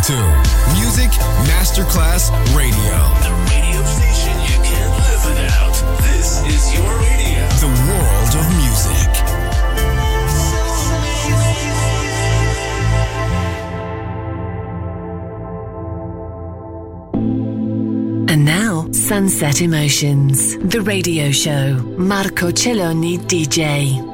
listening to Music Masterclass Radio. The radio station you can't live without. This is your radio. The world of music. And now, Sunset Emotions, the radio show. Marco Celloni DJ.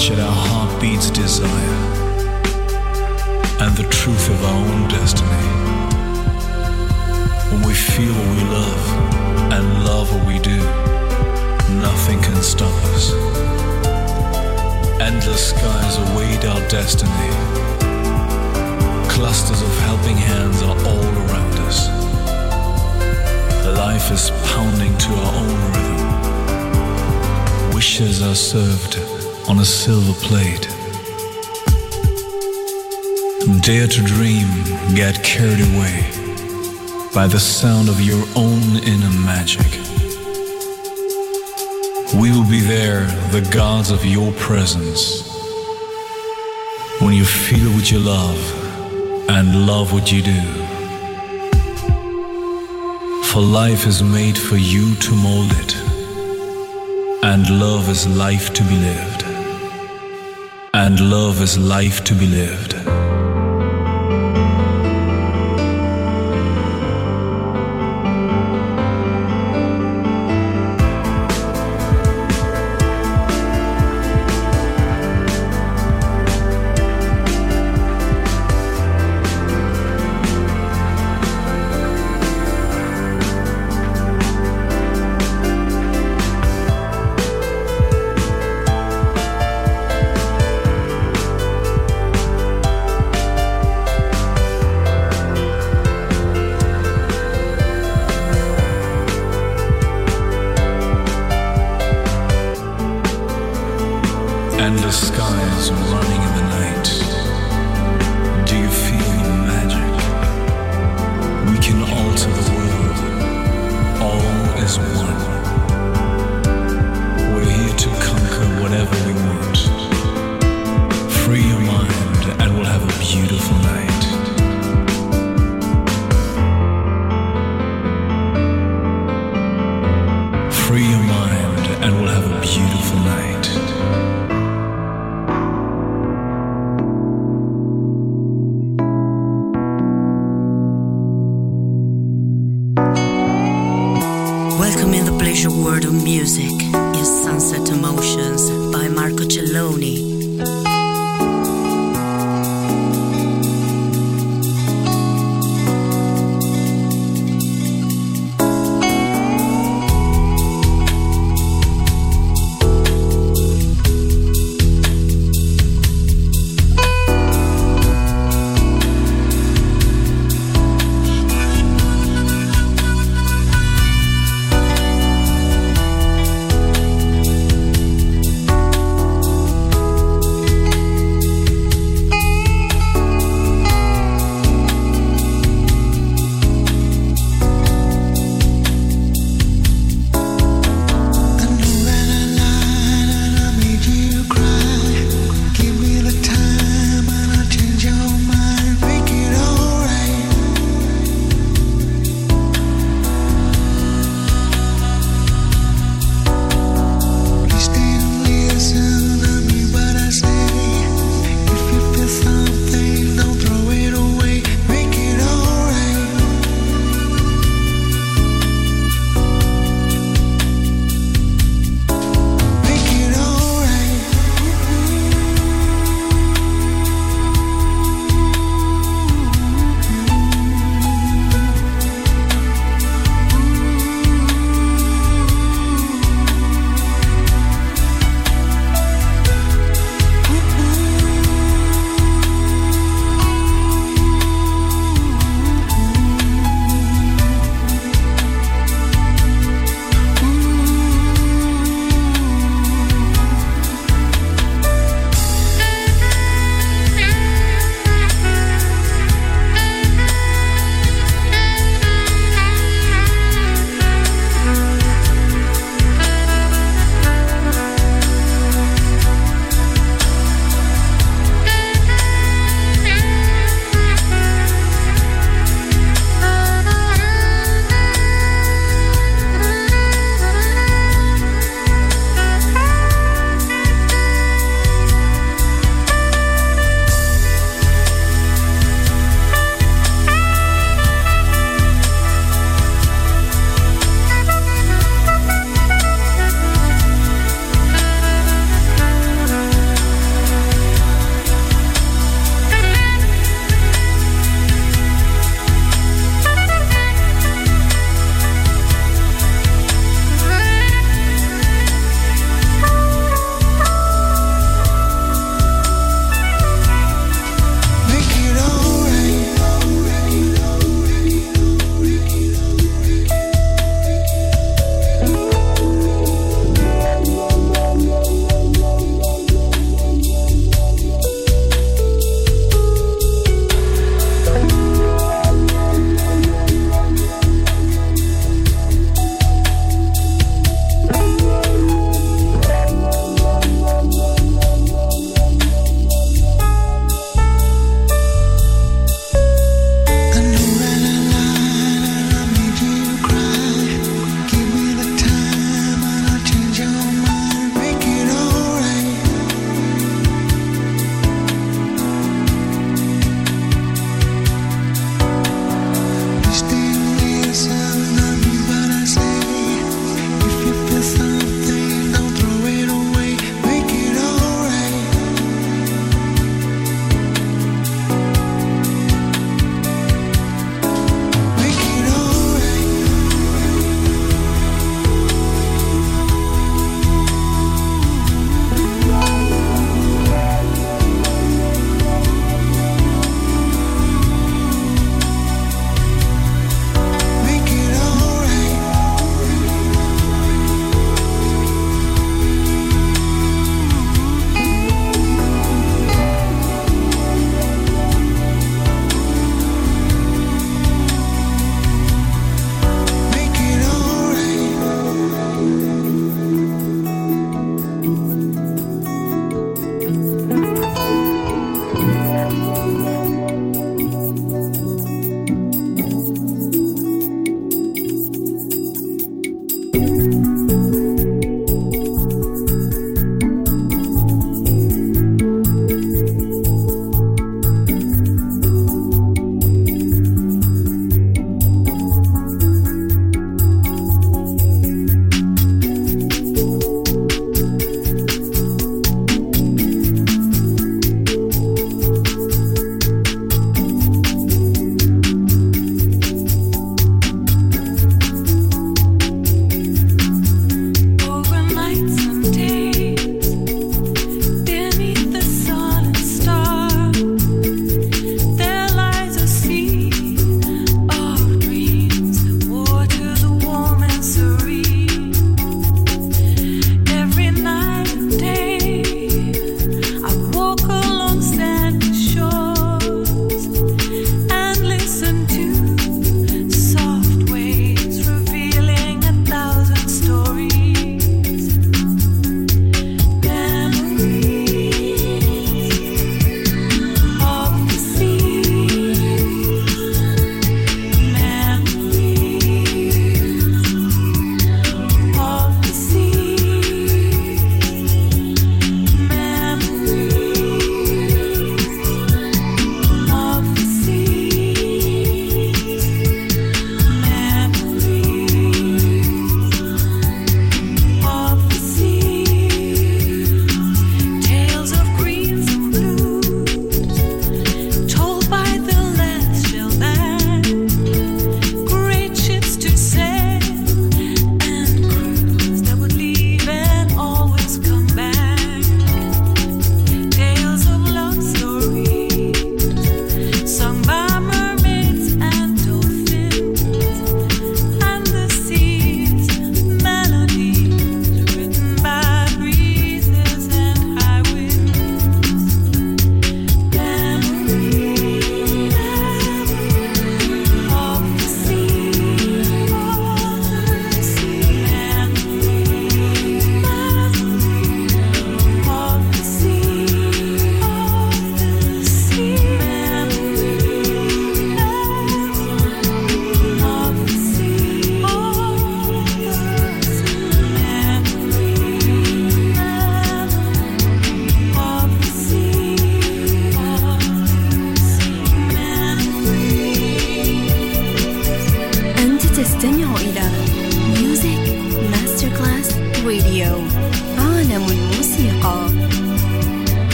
So at our heartbeat's desire, and the truth of our own destiny. When we feel what we love and love what we do, nothing can stop us. Endless skies await our destiny. Clusters of helping hands are all around us. Life is pounding to our own rhythm. Wishes are served on a silver plate. Dare to dream, get carried away by the sound of your own inner magic. We will be there, the gods of your presence. When you feel what you love and love what you do. For life is made for you to mold it, and love is life to be lived. And love is life to be lived.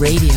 Radio.